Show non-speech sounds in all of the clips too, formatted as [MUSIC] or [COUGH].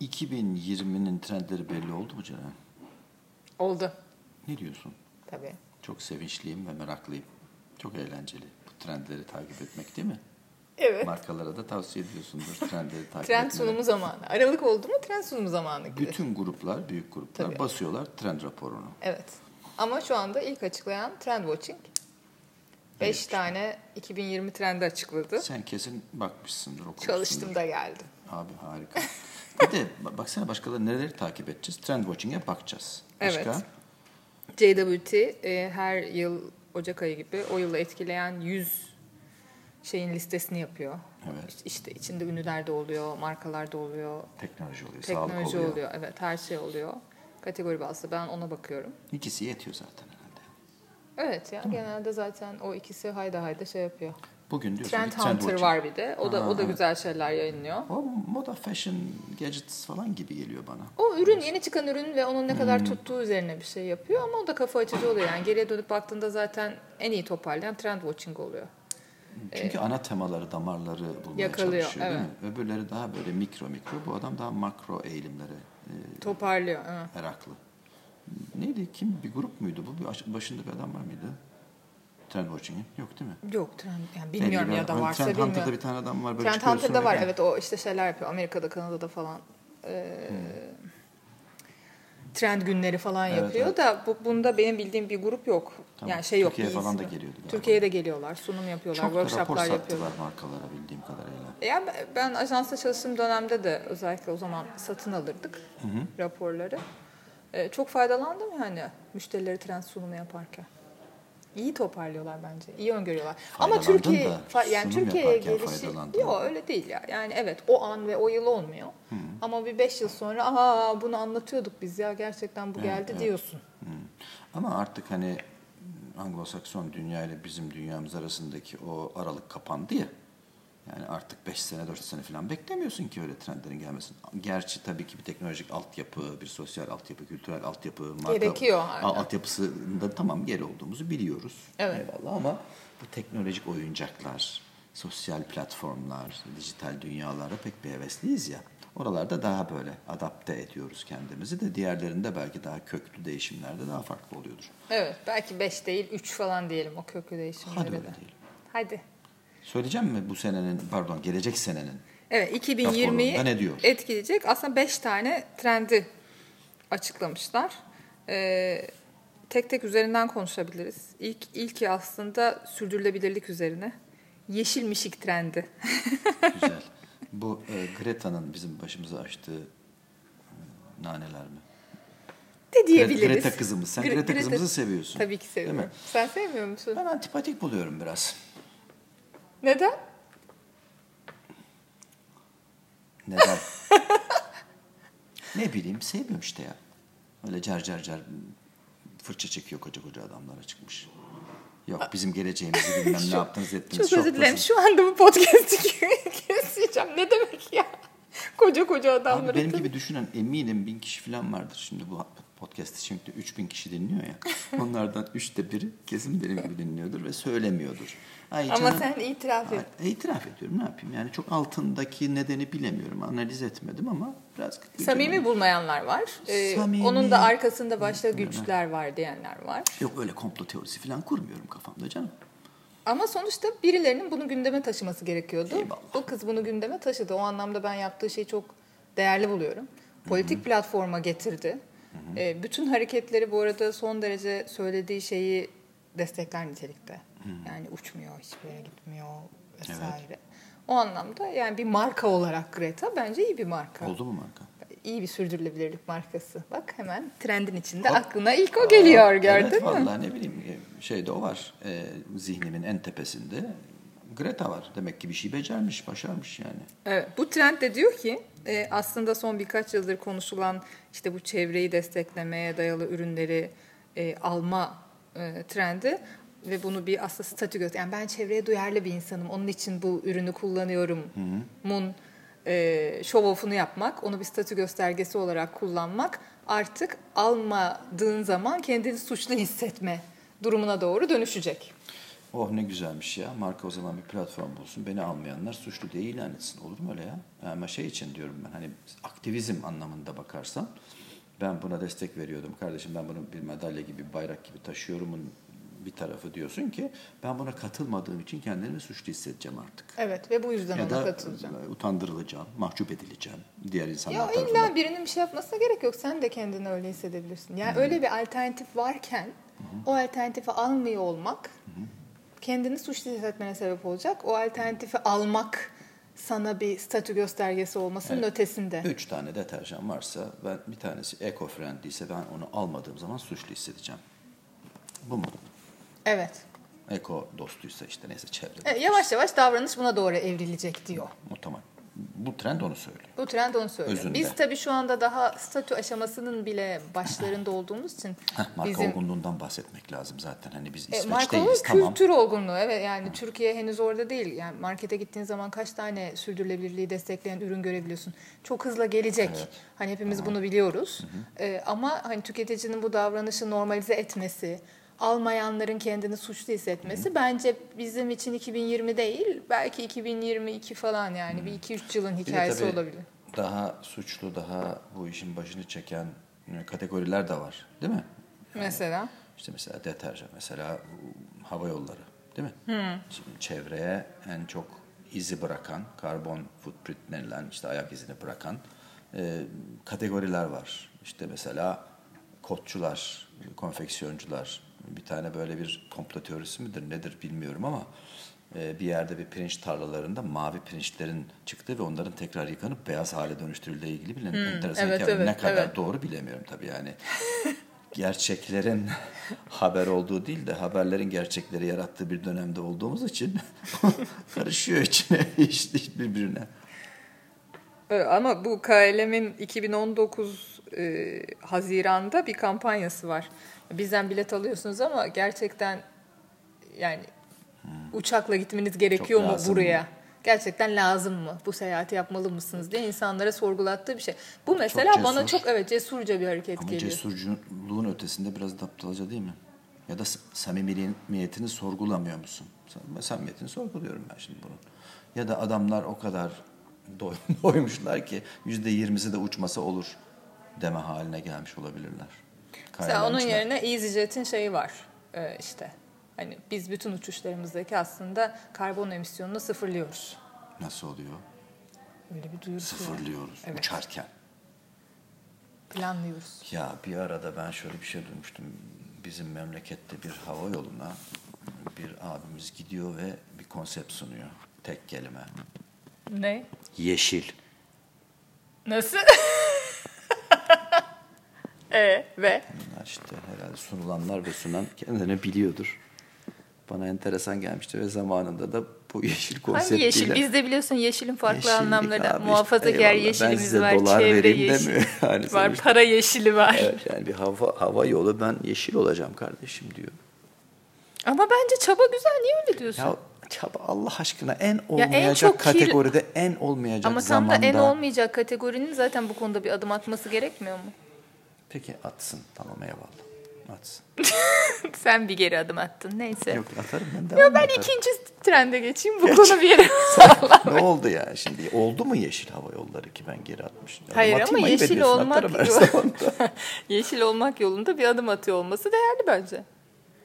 2020'nin trendleri belli oldu mu Ceren? Oldu. Ne diyorsun? Tabii. Çok sevinçliyim ve meraklıyım. Çok eğlenceli bu trendleri takip etmek değil mi? Evet. Markalara da tavsiye ediyorsundur trendleri takip Trend etmeyi. sunumu zamanı. Aralık oldu mu trend sunumu zamanı gibi. Bütün gruplar, büyük gruplar Tabii. basıyorlar trend raporunu. Evet. Ama şu anda ilk açıklayan Trend Watching. 5 Evet. tane 2020 trendi açıkladı. Sen kesin bakmışsındır, okumuşsundur. Çalıştım da geldim. Abi harika. [LAUGHS] Bir de ba- baksana başkaları nereleri takip edeceğiz? Trend watching'e bakacağız. Başka? Evet. JWT e, her yıl Ocak ayı gibi o yılı etkileyen 100 şeyin listesini yapıyor. Evet. İşte içinde ünlüler de oluyor, markalar da oluyor, Teknoloji oluyor, sağlık teknoloji oluyor. oluyor. Evet, her şey oluyor. Kategori bazlı ben ona bakıyorum. İkisi yetiyor zaten herhalde. Evet ya genelde zaten o ikisi hayda hayda şey yapıyor. Bugün diyorsun Trend ki Hunter var bir de. O da Ha, o da evet. güzel şeyler yayınlıyor. O moda, fashion, gadgets falan gibi geliyor bana. O ürün yeni çıkan ürün ve onun ne Hmm. kadar tuttuğu üzerine bir şey yapıyor ama o da kafa açıcı oluyor. Yani geriye dönüp baktığında zaten en iyi toparlayan trend watching oluyor. Çünkü ana temaları, damarları bulmaya Yakalıyor, çalışıyor değil evet. mi? Öbürleri daha böyle mikro mikro. Bu adam daha makro eğilimlere e, Toparlıyor. Evet. meraklı. Neydi? Kim? Bir grup muydu bu? Bir aş- başında bir adam var mıydı? Trend Watching'in. Yok değil mi? Yok trend yani bilmiyorum ya da varsa Trend bilmiyorum. Hunter'da bir tane adam var. Böyle Trend Hunter'da var gel- evet o işte şeyler yapıyor. Amerika'da, Kanada'da falan. Ee, Trend günleri falan Evet, yapıyor evet. da bu, bunda benim bildiğim bir grup yok. Tamam, Yani şey yok. Türkiye'ye bir falan da geliyordu galiba. Türkiye'ye de geliyorlar, sunum yapıyorlar, Çok workshoplar yapıyorlar. markalara bildiğim kadarıyla. Ya ben- ben ajansta çalıştığım dönemde de özellikle o zaman satın alırdık raporları. Ee, çok faydalandım yani müşterileri trend sunumu yaparken. İyi toparlıyorlar bence. iyi öngörüyorlar. Ama Türkiye da, yani Türkiye'ye gelişi yok öyle değil ya. Yani evet o an ve o yıl olmuyor. Ama bir beş yıl sonra aha bunu anlatıyorduk biz ya gerçekten bu Evet, geldi evet. diyorsun. Hmm. Ama artık hani Anglo-Sakson dünya ile bizim dünyamız arasındaki o aralık kapandı ya. Yani artık 5 sene 4 sene falan beklemiyorsun ki öyle trendlerin gelmesini. Gerçi tabii ki bir teknolojik altyapı, bir sosyal altyapı, kültürel altyapı, marka Gerekiyor, altyapısında tamam geri olduğumuzu biliyoruz. Evet. Eyvallah ama bu teknolojik oyuncaklar, sosyal platformlar, dijital dünyalara pek bir hevesliyiz ya. Oralarda daha böyle adapte ediyoruz kendimizi de diğerlerinde belki daha köklü değişimlerde daha farklı oluyordur. Evet belki 5 değil 3 falan diyelim o köklü değişimleri Hadi de. öyle diyelim. Hadi. Söyleyeceğim mi bu senenin, pardon gelecek senenin? Evet Raporunda 2020'yi ne diyor? etkileyecek aslında 5 tane trendi açıklamışlar. Ee, tek tek üzerinden konuşabiliriz. İlk ilki aslında sürdürülebilirlik üzerine. Yeşil mişik trendi. [LAUGHS] Güzel. Bu e, Greta'nın bizim başımıza açtığı e, naneler mi? De diyebiliriz. Greta kızımız. Sen Gre- Greta kızımızı seviyorsun. Tabii ki Değil seviyorum. mi? Sen sevmiyor musun? Ben antipatik buluyorum biraz. Neden? Neden? [LAUGHS] ne bileyim sevmiyorum işte ya. Öyle car car car fırça çekiyor koca koca adamlara çıkmış. Yok bizim geleceğimizi bilmem ne yaptınız ettiniz. Çok özür dilerim. Şu anda bu podcast'i [LAUGHS] keseceğim. Ne demek ya? Koca koca adamları. Abi benim gibi düşünen eminim bin kişi falan vardır. Şimdi bu podcast'i şimdi 3000 kişi dinliyor ya. [LAUGHS] Onlardan üçte biri kesin benim gibi dinliyordur ve söylemiyordur. Ay Ama canım, sen itiraf et. İtiraf ediyorum ne yapayım yani çok altındaki nedeni bilemiyorum analiz etmedim ama biraz Samimi bulmayanlar var. Ee, Samimi. Onun da arkasında başka güçler var diyenler var. Yok öyle komplo teorisi falan kurmuyorum kafamda canım. Ama sonuçta birilerinin bunu gündeme taşıması gerekiyordu. Eyvallah. O kız bunu gündeme taşıdı. O anlamda ben yaptığı şeyi çok değerli buluyorum. Politik platforma getirdi. Ee, bütün hareketleri bu arada son derece söylediği şeyi destekler nitelikte. Yani uçmuyor, hiçbir yere gitmiyor vesaire. O anlamda yani bir marka olarak Greta bence iyi bir marka. Oldu mu marka? İyi bir sürdürülebilirlik markası. Bak hemen trendin içinde Hop. aklına ilk o geliyor gördün evet, mü? vallahi ne bileyim e, şeyde o var. E, zihnimin en tepesinde Greta var. Demek ki bir şey becermiş, başarmış yani. Evet, bu trend de diyor ki e, aslında son birkaç yıldır konuşulan işte bu çevreyi desteklemeye dayalı ürünleri e, alma e, trendi ve bunu bir aslında statü göster. Yani ben çevreye duyarlı bir insanım. Onun için bu ürünü kullanıyorum. Mun e, show off'unu yapmak, onu bir statü göstergesi olarak kullanmak artık almadığın zaman kendini suçlu hissetme durumuna doğru dönüşecek. Oh ne güzelmiş ya. Marka o zaman bir platform bulsun. Beni almayanlar suçlu diye ilan etsin. Olur mu öyle ya? Ama şey için diyorum ben hani aktivizm anlamında bakarsan ben buna destek veriyordum. Kardeşim ben bunu bir madalya gibi, bir bayrak gibi taşıyorumun bir tarafı diyorsun ki ben buna katılmadığım için kendimi suçlu hissedeceğim artık. Evet ve bu yüzden ya ona da katılacağım. utandırılacağım, mahcup edileceğim diğer insanlar Ya tarafından. illa birinin bir şey yapmasına gerek yok. Sen de kendini öyle hissedebilirsin. Yani öyle bir alternatif varken o alternatifi almıyor olmak kendini suçlu hissetmene sebep olacak. O alternatifi almak sana bir statü göstergesi olmasının Evet. ötesinde. Üç tane deterjan varsa ben bir tanesi eco-friendly ise ben onu almadığım zaman suçlu hissedeceğim. Bu mu? Evet. Eko dostuysa işte neyse çevre. Evet, yavaş yavaş davranış buna doğru evrilecek diyor. Tamam. Bu trend onu söylüyor. Bu trend onu söylüyor. Özünde. Biz tabii şu anda daha statü aşamasının bile başlarında olduğumuz için Heh, marka bizim olgunluğundan bahsetmek lazım zaten. Hani biz E, İsveç markanın değiliz tamam. kültür olgunluğu evet yani Türkiye henüz orada değil. Yani markete gittiğin zaman kaç tane sürdürülebilirliği destekleyen ürün görebiliyorsun. Çok hızla gelecek. Evet. Hani hepimiz bunu biliyoruz. E, ama hani tüketicinin bu davranışı normalize etmesi, almayanların kendini suçlu hissetmesi bence bizim için 2020 değil, belki 2022 falan yani bir 2-3 yılın hikayesi olabilir. Daha suçlu, daha bu işin başını çeken kategoriler de var. Değil mi? Mesela İşte mesela deterjan, mesela hava yolları. Değil mi? Şimdi çevreye en çok izi bırakan, karbon footprint denilen işte ayak izini bırakan e, kategoriler var. İşte mesela kotçular, konfeksiyoncular. Bir tane böyle bir komplo teorisi midir nedir bilmiyorum ama e, bir yerde bir pirinç tarlalarında mavi pirinçlerin çıktığı ve onların tekrar yıkanıp beyaz hale dönüştürüldüğü ilgili bile enteresan evet, hikaye. evet, Ne kadar evet. doğru bilemiyorum tabii yani. [LAUGHS] gerçeklerin [LAUGHS] haber olduğu değil de haberlerin gerçekleri yarattığı bir dönemde olduğumuz için [LAUGHS] karışıyor içine işte birbirine. Ama bu KLM'in 2019 e, Haziran'da bir kampanyası var. Bizden bilet alıyorsunuz ama gerçekten yani uçakla gitmeniz gerekiyor mu Hmm. lazım buraya? mı? Gerçekten lazım mı? Bu seyahati yapmalı mısınız diye insanlara sorgulattığı bir şey. Bu mesela bana cesur. çok evet cesurca bir hareket Ama geliyor. cesurculuğun ötesinde biraz da aptalca değil mi? Ya da samimiyetini sorgulamıyor musun? Sam- Samimiyetini sorguluyorum ben şimdi bunun. Ya da adamlar o kadar [LAUGHS] doy- doymuşlar ki yüzde yirmisi de uçmasa olur deme haline gelmiş olabilirler. Mesela onun Kayalarcılar. yerine EasyJet'in şeyi var e, işte. Hani biz bütün uçuşlarımızdaki aslında karbon emisyonunu sıfırlıyoruz. Nasıl oluyor? Öyle bir duyurusu. Sıfırlıyoruz Evet. uçarken. Planlıyoruz. Ya bir arada ben şöyle bir şey duymuştum. Bizim memlekette bir hava yoluna bir abimiz gidiyor ve bir konsept sunuyor. Tek kelime. Ne? Yeşil. Nasıl? [LAUGHS] e ve işte herhalde sunulanlar ve sunan kendini biliyordur. Bana enteresan gelmişti ve zamanında da bu yeşil konseptiyle... hangi yeşil? Bizde biliyorsun yeşilin farklı Yeşillik anlamları. abi, Muhafazakar. Ben yeşilimiz size var, dolar çevre yeşili. [LAUGHS] Yani var, para yeşili var. Evet, yani bir hava, hava yolu ben yeşil olacağım kardeşim diyor. Ama bence çaba güzel. Niye öyle diyorsun? Ya çaba Allah aşkına en en olmayacak kil- kategoride en olmayacak Ama tam zamanda. da en olmayacak kategorinin zaten bu konuda bir adım atması gerekmiyor mu? Peki atsın tamam eyvallah. Atsın. [LAUGHS] Sen bir geri adım attın. Neyse. Yok atarım ben devam Ya ben atarım. ikinci trende geçeyim. Bu konu bir yere [LAUGHS] ne oldu ya şimdi? Oldu mu yeşil hava yolları ki ben geri atmışım? Adım Hayır ama yeşil olmak [LAUGHS] yeşil olmak yolunda bir adım atıyor olması değerli bence.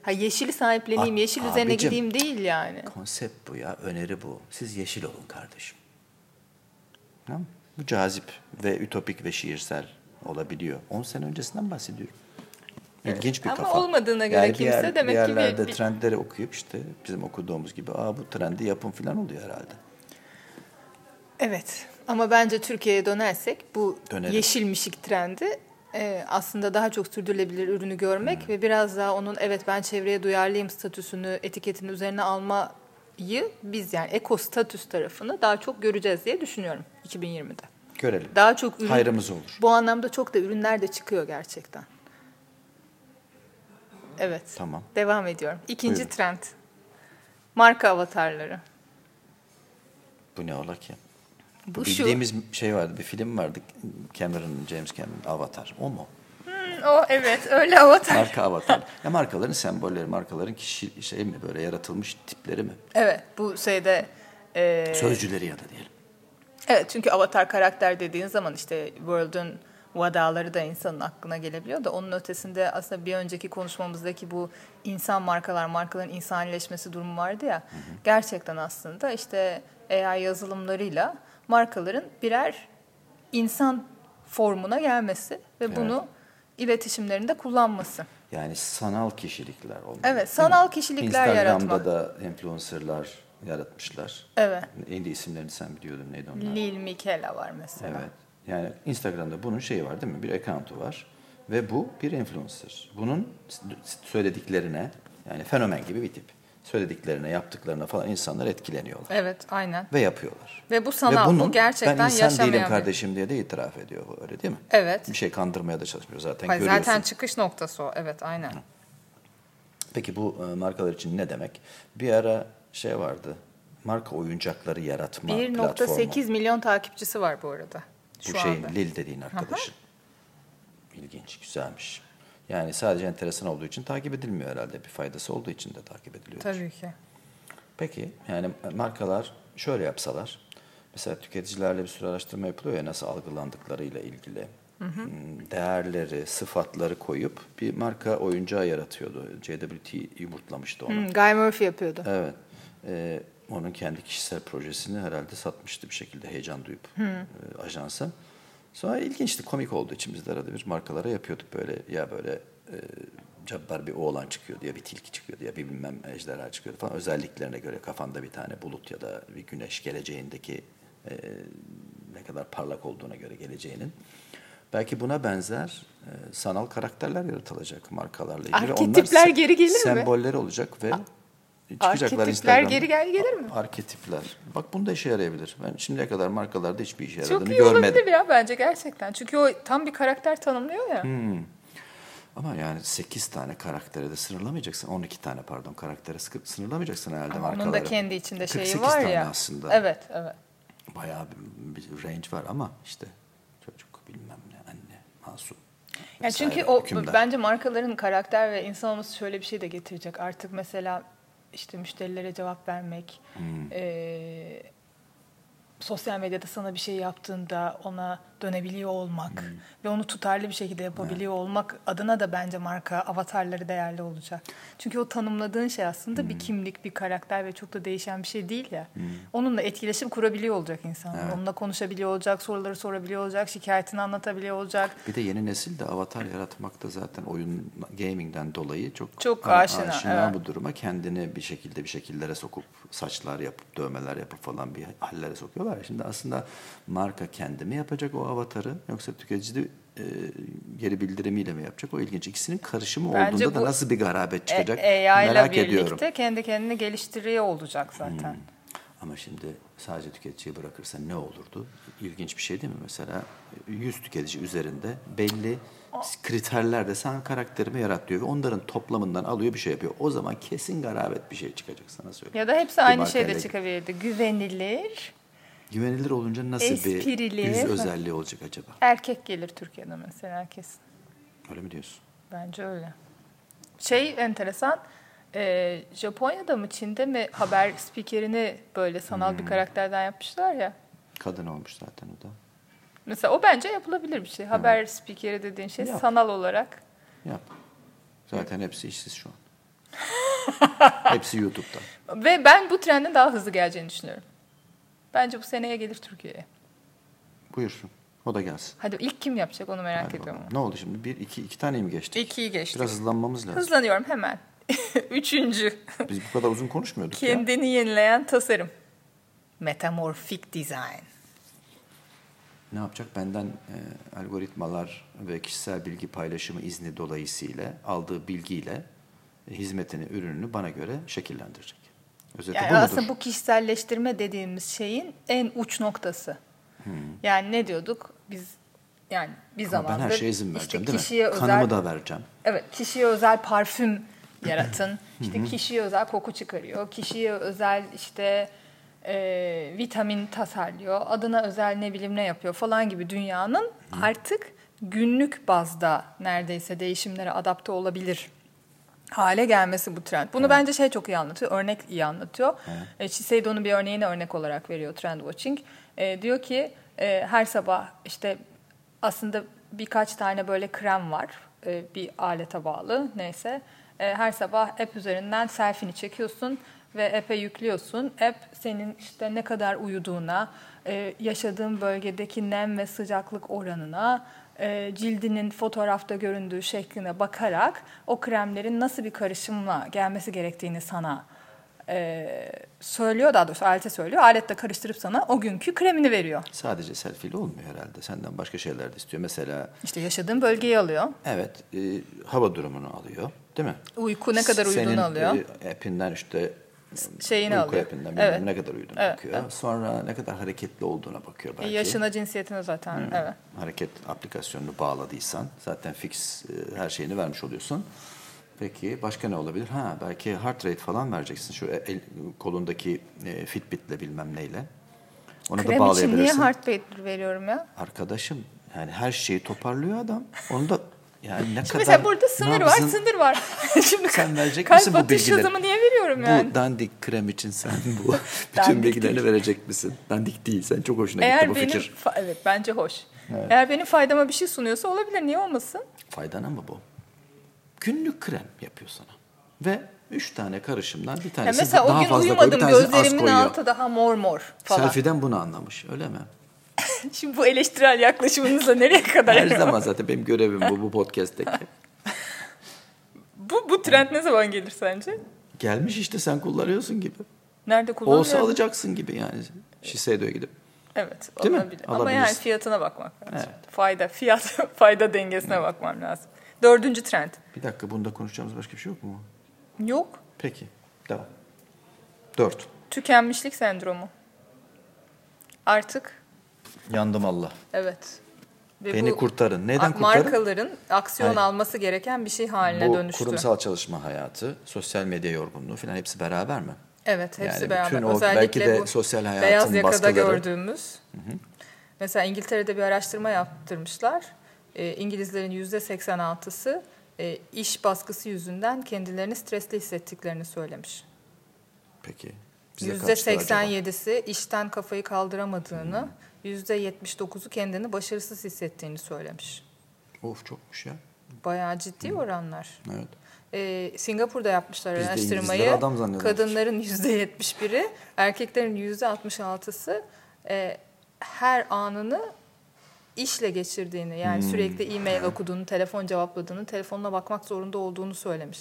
Ha yeşili sahipleneyim, A- yeşil üzerine abicim. gideyim değil yani. Konsept bu ya, öneri bu. Siz yeşil olun kardeşim. Tamam? Bu cazip ve ütopik ve şiirsel olabiliyor. 10 sene öncesinden bahsediyorum. İlginç bir Ama kafa. olmadığına göre bir kimse demek bir ki bir- yerlerde trendleri okuyup işte bizim okuduğumuz gibi aa bu trendi yapın falan oluyor herhalde. Evet ama bence Türkiye'ye dönersek bu Dönelim. yeşilmişik trendi e, aslında daha çok sürdürülebilir ürünü görmek ve biraz daha onun evet ben çevreye duyarlıyım statüsünü etiketini üzerine almayı biz yani eko statüs tarafını daha çok göreceğiz diye düşünüyorum 2020'de. Görelim. Daha çok ürün, Hayrımız olur. Bu anlamda çok da ürünler de çıkıyor gerçekten. Evet. Tamam. Devam ediyorum. İkinci Buyurun. trend. Marka avatarları. Bu ne ola ki? Bu şu. Bildiğimiz şey vardı, bir film vardı. Cameron, James Cameron, Avatar. O mu? o evet öyle avatar. Marka avatar. Ya markaların sembolleri, markaların kişi şey mi böyle yaratılmış tipleri mi? Evet bu şeyde e, Sözcüleri ya da diyelim. Evet çünkü avatar karakter dediğin zaman işte World'un vadaları da insanın aklına gelebiliyor da onun ötesinde aslında bir önceki konuşmamızdaki bu insan markalar, markaların insanileşmesi durumu vardı ya. Gerçekten aslında işte AI yazılımlarıyla markaların birer insan formuna gelmesi ve bunu iletişimlerinde kullanması. Yani sanal kişilikler olmalı. Evet, sanal kişilikler Instagram'da yaratmak. da influencerlar yaratmışlar. Evet. İyi isimlerini sen biliyordun neydi onlar? Lil Miquela var mesela. Evet. Yani Instagram'da bunun şeyi var değil mi? Bir account'u var. Ve bu bir influencer. Bunun söylediklerine yani fenomen gibi bir tip. Söylediklerine, yaptıklarına falan insanlar etkileniyorlar. Evet, aynen. Ve yapıyorlar. Ve bu sanal, Ve bunun, bu gerçekten ben insan değilim kardeşim diye de itiraf ediyor. Öyle değil mi? Evet. Bir şey kandırmaya da çalışmıyor zaten. Hayır, görüyorsun. zaten çıkış noktası o. Evet, aynen. Peki bu e, markalar için ne demek? Bir ara şey vardı. Marka oyuncakları yaratma platformu. 1.8 milyon takipçisi var bu arada. Şu Bu şey anda. Lil dediğin arkadaşın. İlginç, güzelmiş. Yani sadece enteresan olduğu için takip edilmiyor herhalde. Bir faydası olduğu için de takip ediliyor. Tabii ki. Peki yani markalar şöyle yapsalar. Mesela tüketicilerle bir sürü araştırma yapılıyor ya nasıl algılandıklarıyla ilgili. Hmm, Değerleri, sıfatları koyup bir marka oyuncağı yaratıyordu. JWT yumurtlamıştı onu. Hmm, Guy Murphy yapıyordu. Evet. Ee, onun kendi kişisel projesini herhalde satmıştı bir şekilde heyecan duyup e, ajansa. Sonra ilginçti, komik olduğu için biz de arada bir markalara yapıyorduk böyle ya böyle e, cabbar bir oğlan çıkıyordu ya bir tilki çıkıyordu ya bir bilmem ejderha çıkıyordu falan. Özelliklerine göre kafanda bir tane bulut ya da bir güneş geleceğindeki e, ne kadar parlak olduğuna göre geleceğinin. Belki buna benzer e, sanal karakterler yaratılacak markalarla ilgili. Arketipler se- geri gelir mi? Semboller olacak ve çıkacaklar Arketipler Instagram'da. geri gel gelir mi? Arketipler. Bak bunda işe yarayabilir. Ben şimdiye kadar markalarda hiçbir işe Çok yaradığını iyi görmedim. olabilir ya bence gerçekten. Çünkü o tam bir karakter tanımlıyor ya. Ama yani 8 tane karaktere de sınırlamayacaksın. 12 tane pardon karaktere sıkı- sınırlamayacaksın herhalde Ama markaları. onun da kendi içinde şeyi 48 var tane ya. aslında. Evet, evet. Bayağı bir, bir range var ama işte çocuk bilmem ne anne masum. Yani vesaire, çünkü o hükümdar. bence markaların karakter ve insan olması şöyle bir şey de getirecek. Artık mesela işte müşterilere cevap vermek, Hmm. eee, sosyal medyada sana bir şey yaptığında ona dönebiliyor olmak Hmm. ve onu tutarlı bir şekilde yapabiliyor olmak adına da bence marka avatarları değerli olacak. Çünkü o tanımladığın şey aslında Hmm. bir kimlik, bir karakter ve çok da değişen bir şey değil ya. Onunla etkileşim kurabiliyor olacak insanlar. Evet. Onunla konuşabiliyor olacak, soruları sorabiliyor olacak, şikayetini anlatabiliyor olacak. Bir de yeni nesil de avatar yaratmakta zaten oyun gaming'den dolayı çok Çok a- aşina, evet. bu duruma kendini bir şekilde bir şekillere sokup saçlar yapıp dövmeler yapıp falan bir hallere sokuyorlar. Şimdi aslında marka kendi mi yapacak o avatarı yoksa tüketici e, geri bildirimiyle mi yapacak? O ilginç. İkisinin karışımı Bence olduğunda da nasıl bir garabet çıkacak E, AI merak birlikte ediyorum. kendi kendini geliştiriyor olacak zaten. Ama şimdi sadece tüketiciye bırakırsa ne olurdu? İlginç bir şey değil mi? Mesela 100 tüketici üzerinde belli kriterlerde sen karakterimi yarat diyor ve onların toplamından alıyor bir şey yapıyor. O zaman kesin garabet bir şey çıkacak sana söyleyeyim. Ya da hepsi Bir aynı şeyde çıkabilirdi. Güvenilir, Güvenilir olunca nasıl Esprili. bir yüz özelliği olacak acaba? erkek gelir Türkiye'de mesela kesin. Öyle mi diyorsun? Bence öyle. Şey enteresan, e, Japonya'da mı Çin'de mi haber spikerini böyle sanal Hmm. bir karakterden yapmışlar ya. Kadın olmuş zaten o da. Mesela o bence yapılabilir bir şey. Haber spikeri dediğin şey Yap. sanal olarak. Yap. Zaten hepsi işsiz şu an. [LAUGHS] hepsi YouTube'da. Ve ben bu trendin daha hızlı geleceğini düşünüyorum. Bence bu seneye gelir Türkiye'ye. Buyursun. O da gelsin. Hadi ilk kim yapacak onu merak Hadi ediyorum. bakalım. Ne oldu şimdi? Bir, iki, iki tane mi geçtik? İkiyi geçtik. Biraz hızlanmamız lazım. Hızlanıyorum hemen. [LAUGHS] Üçüncü. Biz bu kadar uzun konuşmuyorduk ya. Kendini yenileyen tasarım. Metamorfik design. Ne yapacak? Benden e, algoritmalar ve kişisel bilgi paylaşımı izni dolayısıyla aldığı bilgiyle e, hizmetini, ürününü bana göre şekillendirecek. Özeti Yani bu mudur? aslında bu kişiselleştirme dediğimiz şeyin en uç noktası. Yani ne diyorduk? Biz yani bir Hmm. Ama zamandır ben her şeye izin işte vereceğim değil kişiye mi? özel Kanımı da vereceğim. Evet, kişiye özel parfüm yaratın. [LAUGHS] İşte kişiye özel koku çıkarıyor. Kişiye özel işte e, vitamin tasarlıyor. Adına özel ne bileyim ne yapıyor falan gibi dünyanın artık günlük bazda neredeyse değişimlere adapte olabilir hale gelmesi bu trend. Bunu bence şey çok iyi anlatıyor, örnek iyi anlatıyor. E, Shiseido'nun bir örneğini örnek olarak veriyor Trend Watching. E, diyor ki e, her sabah işte aslında birkaç tane böyle krem var e, bir alete bağlı neyse. E, her sabah app üzerinden selfie'ni çekiyorsun ve app'e yüklüyorsun. App senin işte ne kadar uyuduğuna, e, yaşadığın bölgedeki nem ve sıcaklık oranına, cildinin fotoğrafta göründüğü şekline bakarak o kremlerin nasıl bir karışımla gelmesi gerektiğini sana e, söylüyor daha doğrusu alete söylüyor. Alet de karıştırıp sana o günkü kremini veriyor. Sadece selfie'li olmuyor herhalde. Senden başka şeyler de istiyor. Mesela İşte yaşadığın bölgeyi alıyor. evet e, hava durumunu alıyor. Değil mi? Uyku ne kadar uyuduğunu Senin, alıyor. e, appinden işte Şeyini uyku alıyor. bilmem Evet. ne kadar uyuduğuna Evet, bakıyor. evet. Sonra ne kadar hareketli olduğuna bakıyor E, belki. yaşına cinsiyetine zaten evet. Hareket aplikasyonunu bağladıysan zaten fix e, her şeyini vermiş oluyorsun. Peki başka ne olabilir? Ha belki heart rate falan vereceksin. Şu el, kolundaki e, Fitbit'le bilmem neyle. Onu da Krem için niye bağlayabilirsin. heart rate veriyorum ya? Arkadaşım yani her şeyi toparlıyor adam. Onu da yani ne Şimdi kadar mesela burada sınır var, sınır var. [LAUGHS] Şimdi Sen verecek kalp misin bu atış bilgileri? hızımı niye veriyorum yani? Bu dandik krem için sen bu [LAUGHS] bütün bilgilerini değil. verecek misin? Dandik değil. Sen çok hoşuna Eğer gitti bu benim fikir. evet bence hoş. Eğer benim faydama bir şey sunuyorsa olabilir niye olmasın? Faydana mı bu? Günlük krem yapıyor sana. Ve üç tane karışımdan bir tanesi mesela daha o gün fazla koyuyor, uyumadım bir tanesi az gözlerimin koyuyor. altı daha mor mor falan. Selfie'den bunu anlamış öyle mi? [LAUGHS] Şimdi bu eleştirel yaklaşımınızla nereye kadar? Her zaman zaten benim görevim bu bu podcast'teki. bu, bu trend ne zaman gelir sence? Gelmiş işte sen kullanıyorsun gibi. Nerede kullanılıyor? Olsa alacaksın gibi yani. Shiseido'ya gidip. Evet Değil mi? olabilir. Ama yani fiyatına bakmak lazım. Evet. Fayda, fiyat, [LAUGHS] fayda dengesine bakmam lazım. Dördüncü trend. Bir dakika bunda konuşacağımız başka bir şey yok mu? Yok. Peki. Devam. Dört. Tükenmişlik sendromu. Artık Yandım Allah. evet. Ve Beni bu kurtarın. Neden kurtarın? Markaların aksiyon Hayır. alması gereken bir şey haline Bu dönüştü. kurumsal çalışma hayatı, sosyal medya yorgunluğu falan hepsi beraber mi? Evet hepsi Yani beraber. bütün o Özellikle belki de bu sosyal hayatın beyaz yakada baskıları. gördüğümüz. Mesela İngiltere'de bir araştırma yaptırmışlar. E, İngilizlerin yüzde 86'sı e, iş baskısı yüzünden kendilerini stresli hissettiklerini söylemiş. Peki. Yüzde kaçtı acaba? 87'si işten kafayı kaldıramadığını, yüzde 79'u kendini başarısız hissettiğini söylemiş. Of çokmuş ya. Bayağı ciddi oranlar. Evet. Ee, Singapur'da yapmışlar Biz araştırmayı. Adam. Kadınların yüzde 71'i, erkeklerin yüzde 66'sı e, her anını işle geçirdiğini, yani Hmm. sürekli e-mail okuduğunu, telefon cevapladığını, telefonuna bakmak zorunda olduğunu söylemiş.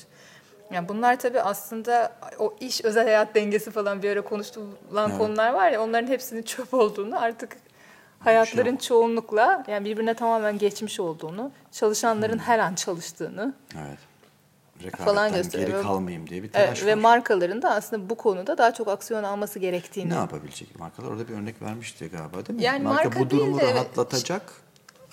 Yani bunlar tabii aslında o iş özel hayat dengesi falan bir ara konuşulan Evet. konular var ya onların hepsinin çöp olduğunu artık hayatların çoğunlukla yani birbirine tamamen geçmiş olduğunu, çalışanların Hmm. her an çalıştığını Evet. Falan gösteriyor. geri kalmayayım diye bir telaş Evet, ve var. markaların da aslında bu konuda daha çok aksiyon alması gerektiğini. ne yapabilecek? Markalar orada bir örnek vermişti galiba değil mi? Yani marka, marka bu durumu de evet. rahatlatacak,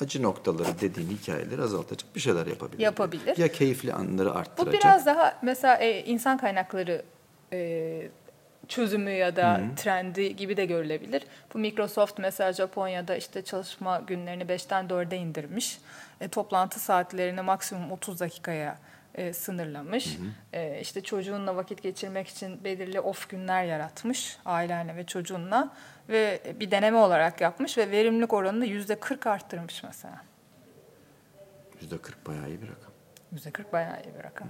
acı noktaları dediğin hikayeleri azaltacak bir şeyler yapabilir. Yapabilir. Ya keyifli anları Bu arttıracak. biraz daha mesela e, insan kaynakları e, çözümü ya da trendi gibi de görülebilir. Bu Microsoft mesela Japonya'da işte çalışma günlerini 5'ten 4'e indirmiş. E, toplantı saatlerini maksimum 30 dakikaya e, sınırlamış. E, işte çocuğunla vakit geçirmek için belirli off günler yaratmış ailenle ve çocuğunla ve bir deneme olarak yapmış ve verimlilik oranını %40 arttırmış mesela. %40 bayağı iyi bir rakam. %40 bayağı iyi bir rakam.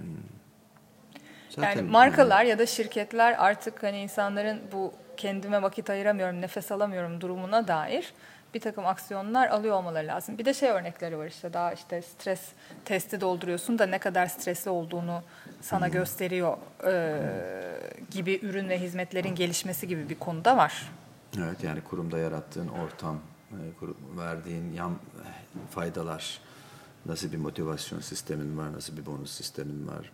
Zaten yani markalar ya da şirketler artık hani insanların bu kendime vakit ayıramıyorum, nefes alamıyorum durumuna dair bir takım aksiyonlar alıyor olmaları lazım. Bir de şey örnekleri var işte daha işte stres testi dolduruyorsun da ne kadar stresli olduğunu sana gösteriyor e, gibi ürün ve hizmetlerin gelişmesi gibi bir konuda var. Evet yani kurumda yarattığın ortam, verdiğin yan e, faydalar, nasıl bir motivasyon sistemin var, nasıl bir bonus sistemin var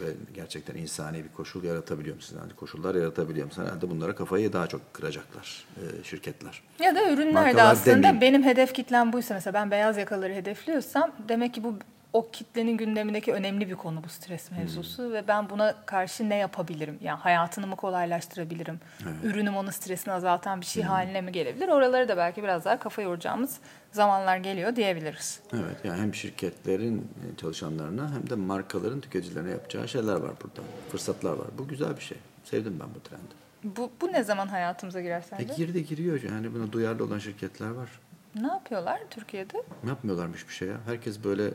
ve gerçekten insani bir koşul yaratabiliyor musun? Yani koşullar yaratabiliyor musun? Herhalde bunlara kafayı daha çok kıracaklar e, şirketler. Ya da ürünler de Markalar aslında demeyeyim. benim hedef kitlem buysa mesela ben beyaz yakaları hedefliyorsam demek ki bu o kitlenin gündemindeki önemli bir konu bu stres mevzusu hmm. ve ben buna karşı ne yapabilirim? Yani hayatını mı kolaylaştırabilirim? Evet. Ürünüm onun stresini azaltan bir şey hmm. haline mi gelebilir? Oraları da belki biraz daha kafa yoracağımız zamanlar geliyor diyebiliriz. Evet yani hem şirketlerin e, çalışanlarına hem de markaların tüketicilerine yapacağı şeyler var burada. Fırsatlar var. Bu güzel bir şey. Sevdim ben bu trendi. Bu, bu ne zaman hayatımıza girer sence? E girdi giriyor. Yani buna duyarlı olan şirketler var. Ne yapıyorlar Türkiye'de? Ne yapmıyorlarmış bir şey ya. Herkes böyle e,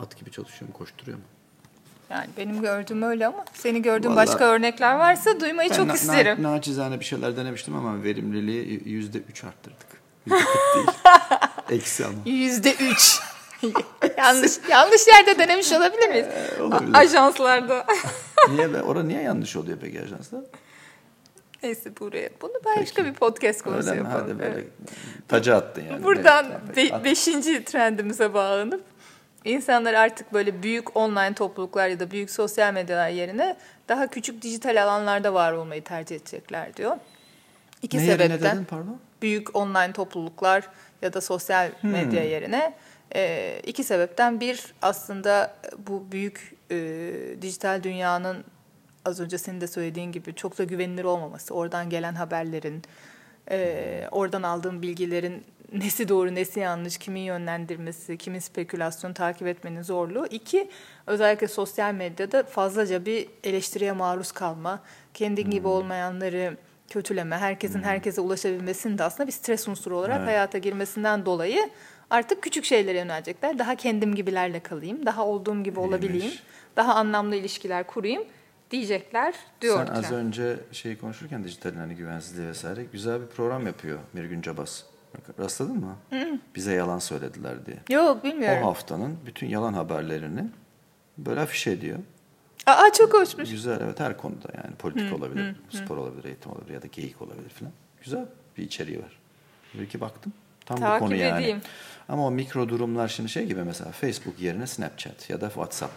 at gibi çalışıyor mu, koşturuyor mu? Yani benim gördüğüm öyle ama seni gördüğün Vallahi, başka örnekler varsa duymayı çok na, isterim. Na, naçizane bir şeyler denemiştim ama verimliliği yüzde üç arttırdık. Yüzde [LAUGHS] değil. Eksi ama. Yüzde üç. [LAUGHS] yanlış yanlış yerde denemiş olabilir miyiz? Ee, olabilir. Ajanslarda. [LAUGHS] niye be? Orada niye yanlış oluyor peki ajanslar? Neyse buraya. Bunu başka Peki. bir podcast konusu Öyle yapalım. Hadi böyle evet. taca attın yani. Buradan be, beşinci trendimize bağlanıp insanlar artık böyle büyük online topluluklar ya da büyük sosyal medyalar yerine daha küçük dijital alanlarda var olmayı tercih edecekler diyor. İki ne sebepten. Dedin, pardon? Büyük online topluluklar ya da sosyal hmm. medya yerine e, iki sebepten bir aslında bu büyük e, dijital dünyanın az önce senin de söylediğin gibi çok da güvenilir olmaması, oradan gelen haberlerin, e, oradan aldığım bilgilerin nesi doğru nesi yanlış, kimin yönlendirmesi, kimin spekülasyon takip etmenin zorluğu. İki, özellikle sosyal medyada fazlaca bir eleştiriye maruz kalma, kendin hmm. gibi olmayanları kötüleme, herkesin hmm. herkese ulaşabilmesinin de aslında bir stres unsuru olarak evet. hayata girmesinden dolayı artık küçük şeylere yönelecekler. Daha kendim gibilerle kalayım, daha olduğum gibi olabileyim, daha anlamlı ilişkiler kurayım diyecekler diyor. Sen az önce şey konuşurken dijital hani güvensizliği vesaire güzel bir program yapıyor Mirgün Cabas. Rastladın mı? Hı. Bize yalan söylediler diye. Yok bilmiyorum. O haftanın bütün yalan haberlerini böyle afiş ediyor. Aa çok hoşmuş. Güzel evet her konuda yani politik hı, olabilir, hı, spor olabilir, eğitim olabilir ya da geyik olabilir falan. Güzel bir içeriği var. Bir iki baktım. Tam Takip bu konu yani. Edeyim. Ama o mikro durumlar şimdi şey gibi mesela Facebook yerine Snapchat ya da WhatsApp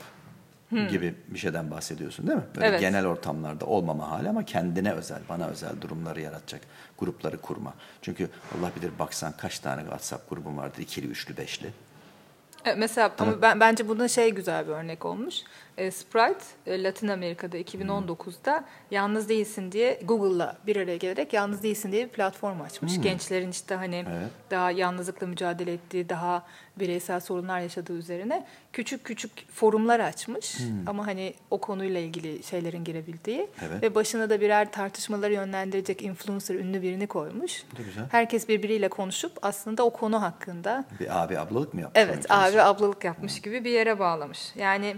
hmm. gibi bir şeyden bahsediyorsun değil mi? Böyle evet. genel ortamlarda olmama hali ama kendine özel, bana özel durumları yaratacak grupları kurma. Çünkü Allah bilir baksan kaç tane WhatsApp grubun vardır, ikili, üçlü, beşli. Evet, mesela ama ben, bence bunun şey güzel bir örnek olmuş. E, Sprite e, Latin Amerika'da 2019'da hmm. yalnız değilsin diye Google'la bir araya gelerek yalnız değilsin diye bir platform açmış. Hmm. Gençlerin işte hani evet. daha yalnızlıkla mücadele ettiği, daha bireysel sorunlar yaşadığı üzerine küçük küçük forumlar açmış. Hmm. Ama hani o konuyla ilgili şeylerin girebildiği evet. ve başına da birer tartışmaları yönlendirecek influencer ünlü birini koymuş. Güzel. Herkes birbiriyle konuşup aslında o konu hakkında bir abi ablalık mı yapmış? Evet, abi ablalık yapmış gibi bir yere bağlamış. Yani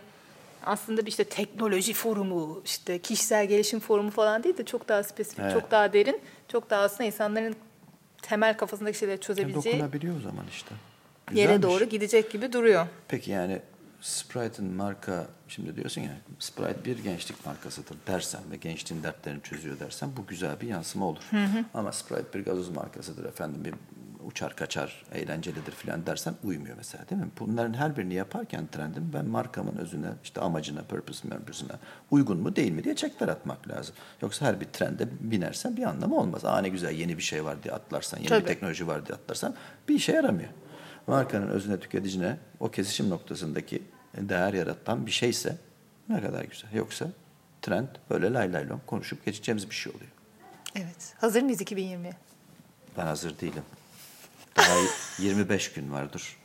aslında bir işte teknoloji forumu, işte kişisel gelişim forumu falan değil de çok daha spesifik, evet. çok daha derin, çok daha aslında insanların temel kafasındaki şeyleri çözebileceği. Dokunabiliyor o zaman işte. Güzelmiş. Yere doğru gidecek gibi duruyor. Peki yani Sprite'ın marka şimdi diyorsun ya Sprite bir gençlik markasıdır dersen ve gençliğin dertlerini çözüyor dersen bu güzel bir yansıma olur. Hı hı. Ama Sprite bir gazoz markasıdır efendim bir uçar kaçar eğlencelidir filan dersen uymuyor mesela değil mi? Bunların her birini yaparken trendim ben markamın özüne işte amacına, purpose purpose'una uygun mu değil mi diye çekler atmak lazım. Yoksa her bir trende binersen bir anlamı olmaz. Aa ne güzel yeni bir şey var diye atlarsan, yeni Tabii. bir teknoloji var diye atlarsan bir işe yaramıyor. Markanın özüne tüketicine o kesişim noktasındaki değer yaratan bir şeyse ne kadar güzel. Yoksa trend böyle lay lay lom konuşup geçeceğimiz bir şey oluyor. Evet. Hazır mıyız 2020'ye? Ben hazır değilim. Daha 25 gün var dur.